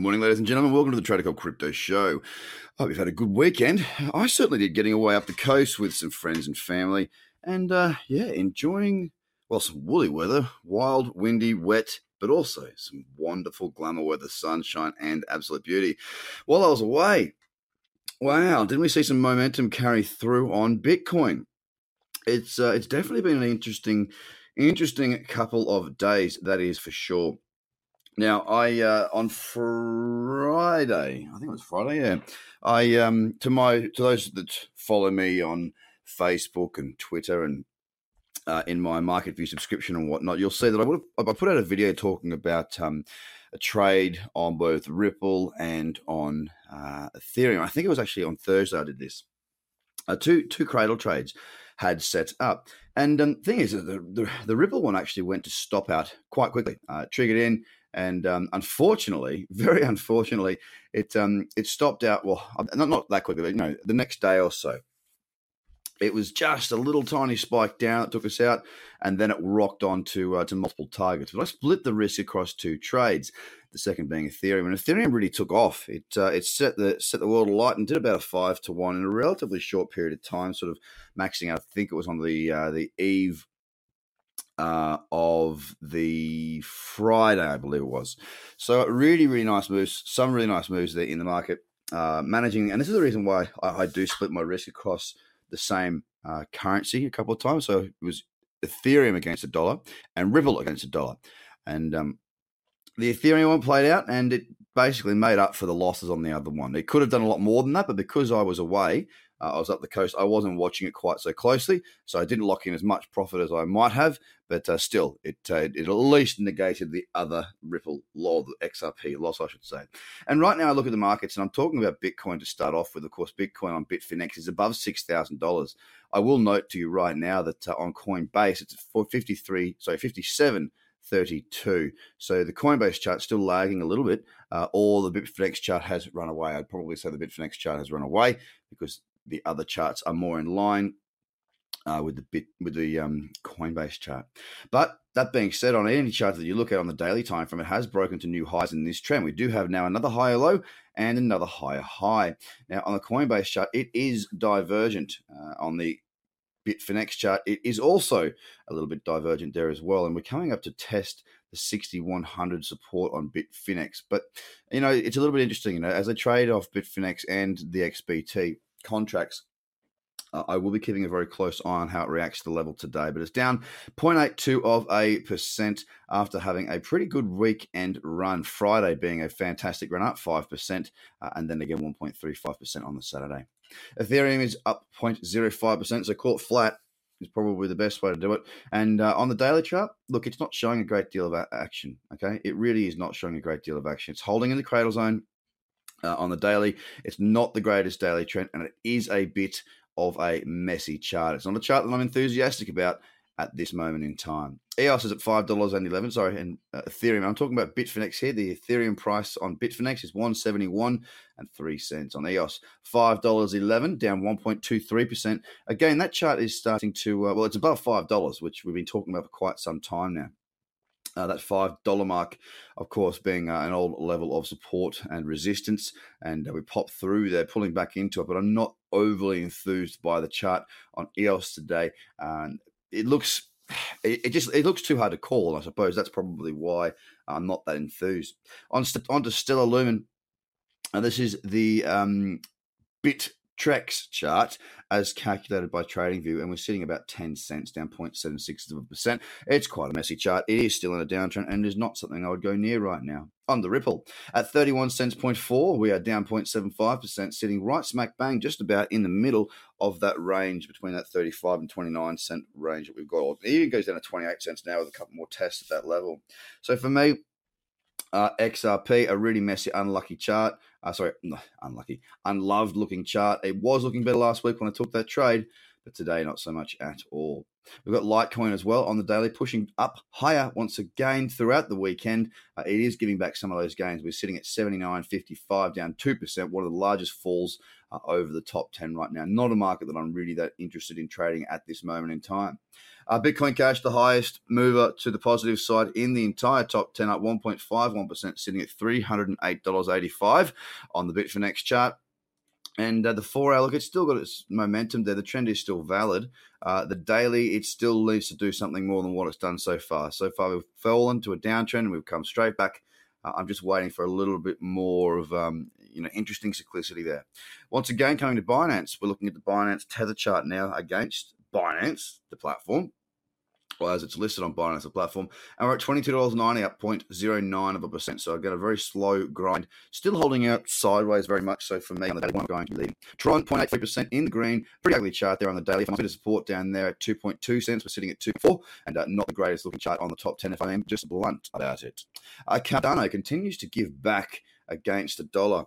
Good morning, ladies and gentlemen. Welcome to the Trader Cobb Crypto Show. I hope you've had a good weekend. I certainly did, getting away up the coast with some friends and family, and uh, yeah, enjoying well some woolly weather, wild, windy, wet, but also some wonderful glamour weather, sunshine, and absolute beauty. While I was away, wow, didn't we see some momentum carry through on Bitcoin? It's uh, it's definitely been an interesting, interesting couple of days. That is for sure. Now, I uh, on Friday, I think it was Friday. Yeah, I um to my to those that follow me on Facebook and Twitter and uh, in my market view subscription and whatnot, you'll see that I would I put out a video talking about um, a trade on both Ripple and on uh, Ethereum. I think it was actually on Thursday I did this. Uh, two two cradle trades had set up, and um, thing is, the, the the Ripple one actually went to stop out quite quickly. Uh, triggered in and um, unfortunately, very unfortunately, it um, it stopped out. Well, not not that quickly, but you know, the next day or so, it was just a little tiny spike down that took us out, and then it rocked on to uh, to multiple targets. But I split the risk across two trades. The second being Ethereum, and Ethereum really took off. It uh, it set the set the world alight and did about a five to one in a relatively short period of time, sort of maxing out. I think it was on the uh, the eve uh, of the Friday, I believe it was. So really, really nice moves. Some really nice moves there in the market. Uh, managing, and this is the reason why I, I do split my risk across the same uh, currency a couple of times. So it was Ethereum against the dollar and Ripple against the dollar, and um, the Ethereum one played out, and it basically made up for the losses on the other one. It could have done a lot more than that, but because I was away, uh, I was up the coast. I wasn't watching it quite so closely, so I didn't lock in as much profit as I might have. But uh, still, it uh, it at least negated the other Ripple law, the XRP loss, I should say. And right now, I look at the markets, and I'm talking about Bitcoin to start off with. Of course, Bitcoin on Bitfinex is above six thousand dollars. I will note to you right now that uh, on Coinbase, it's for fifty three, sorry, fifty seven. 32. So the Coinbase chart still lagging a little bit, uh, or the Bitfinex chart has run away. I'd probably say the Bitfinex chart has run away because the other charts are more in line uh, with the bit with the um, Coinbase chart. But that being said, on any chart that you look at on the daily time frame, it has broken to new highs in this trend. We do have now another higher low and another higher high. Now on the Coinbase chart, it is divergent. Uh, on the Bitfinex chart, it is also a little bit divergent there as well. And we're coming up to test the 6100 support on Bitfinex. But you know, it's a little bit interesting. You know, as I trade off Bitfinex and the XBT contracts. Uh, I will be keeping a very close eye on how it reacts to the level today, but it's down 0.82 of a percent after having a pretty good weekend run. Friday being a fantastic run up, 5%, uh, and then again 1.35% on the Saturday. Ethereum is up 0.05%, so call it flat is probably the best way to do it. And uh, on the daily chart, look, it's not showing a great deal of action. Okay, it really is not showing a great deal of action. It's holding in the cradle zone uh, on the daily. It's not the greatest daily trend, and it is a bit of a messy chart. It's not a chart that I'm enthusiastic about at this moment in time. EOS is at five dollars and eleven. Sorry, and uh, Ethereum. I'm talking about Bitfinex here. The Ethereum price on Bitfinex is one seventy one and three cents. On EOS, five dollars eleven, down one point two three percent. Again, that chart is starting to uh, well, it's above five dollars, which we've been talking about for quite some time now. Uh, that five dollar mark, of course, being uh, an old level of support and resistance, and uh, we pop through there, pulling back into it. But I'm not overly enthused by the chart on EOS today. And it looks, it, it, just it looks too hard to call. I suppose that's probably why I'm not that enthused. On on to Stellar Lumen, and this is the um, bit Trex chart as calculated by TradingView, and we're sitting about 10 cents, down 0.76 of a percent. It's quite a messy chart. It is still in a downtrend and is not something I would go near right now. On the Ripple, at 31 cents point four, we are down 0.75%, sitting right smack bang just about in the middle of that range between that 35 and 29 cent range that we've got. It even goes down to 28 cents now with a couple more tests at that level. So for me, uh, XRP, a really messy, unlucky chart. Uh, sorry, unlucky, unloved looking chart. It was looking better last week when I took that trade, but today not so much at all. We've got Litecoin as well on the daily, pushing up higher once again throughout the weekend. Uh, it is giving back some of those gains. We're sitting at 79.55, down 2%, one of the largest falls uh, over the top 10 right now. Not a market that I'm really that interested in trading at this moment in time. Uh, Bitcoin Cash, the highest mover to the positive side in the entire top 10, up 1.51%, sitting at $308.85 on the Bitfinex chart. And uh, the four hour look, it's still got its momentum there. The trend is still valid. Uh, the daily, it still needs to do something more than what it's done so far. So far, we've fallen to a downtrend and we've come straight back. Uh, I'm just waiting for a little bit more of um, you know interesting cyclicity there. Once again, coming to Binance, we're looking at the Binance tether chart now against Binance, the platform well, as it's listed on Binance, the platform. And we're at $22.90, up 0.09 of a percent. So I've got a very slow grind, still holding out sideways very much so for me on the daily I'm going to leading. Tron, 0.83% in the green. Pretty ugly chart there on the daily. If I'm bit of support down there at 2.2 cents, we're sitting at 2.4 and uh, not the greatest looking chart on the top 10 if I am just blunt about it. Uh, Cardano continues to give back against the dollar.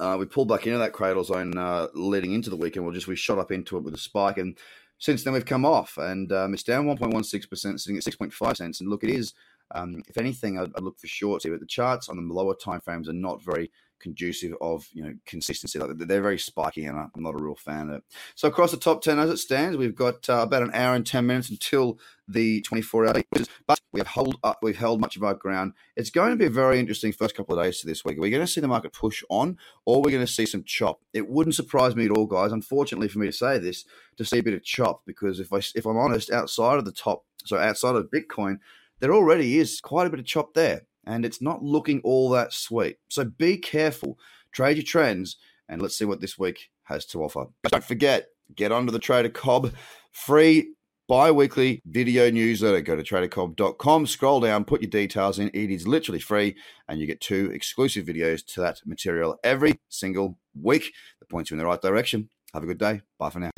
Uh, we pulled back into that cradle zone uh, leading into the weekend. We just we shot up into it with a spike, and since then we've come off and um, it's down 1.16%, sitting at 6.5 cents. And look, it is, um, if anything, I'd, I'd, look for shorts here, but the charts on the lower time frames are not very conducive of you know consistency. Like they're very spiky, and I'm not a real fan of it. So across the top ten as it stands, we've got uh, about an hour and ten minutes until the 24 hour. But we have held up, we've held much of our ground. It's going to be a very interesting first couple of days to this week. We're going to see the market push on, or we're going to see some chop. It wouldn't surprise me at all, guys. Unfortunately for me to say this, to see a bit of chop because if I if I'm honest, outside of the top, so outside of Bitcoin, there already is quite a bit of chop there and it's not looking all that sweet. So be careful, trade your trends, and let's see what this week has to offer. But don't forget, get onto the Trader Cobb free bi-weekly video newsletter. Go to tradercobb.com, scroll down, put your details in. It is literally free, and you get two exclusive videos to that material every single week that points you in the right direction. Have a good day. Bye for now.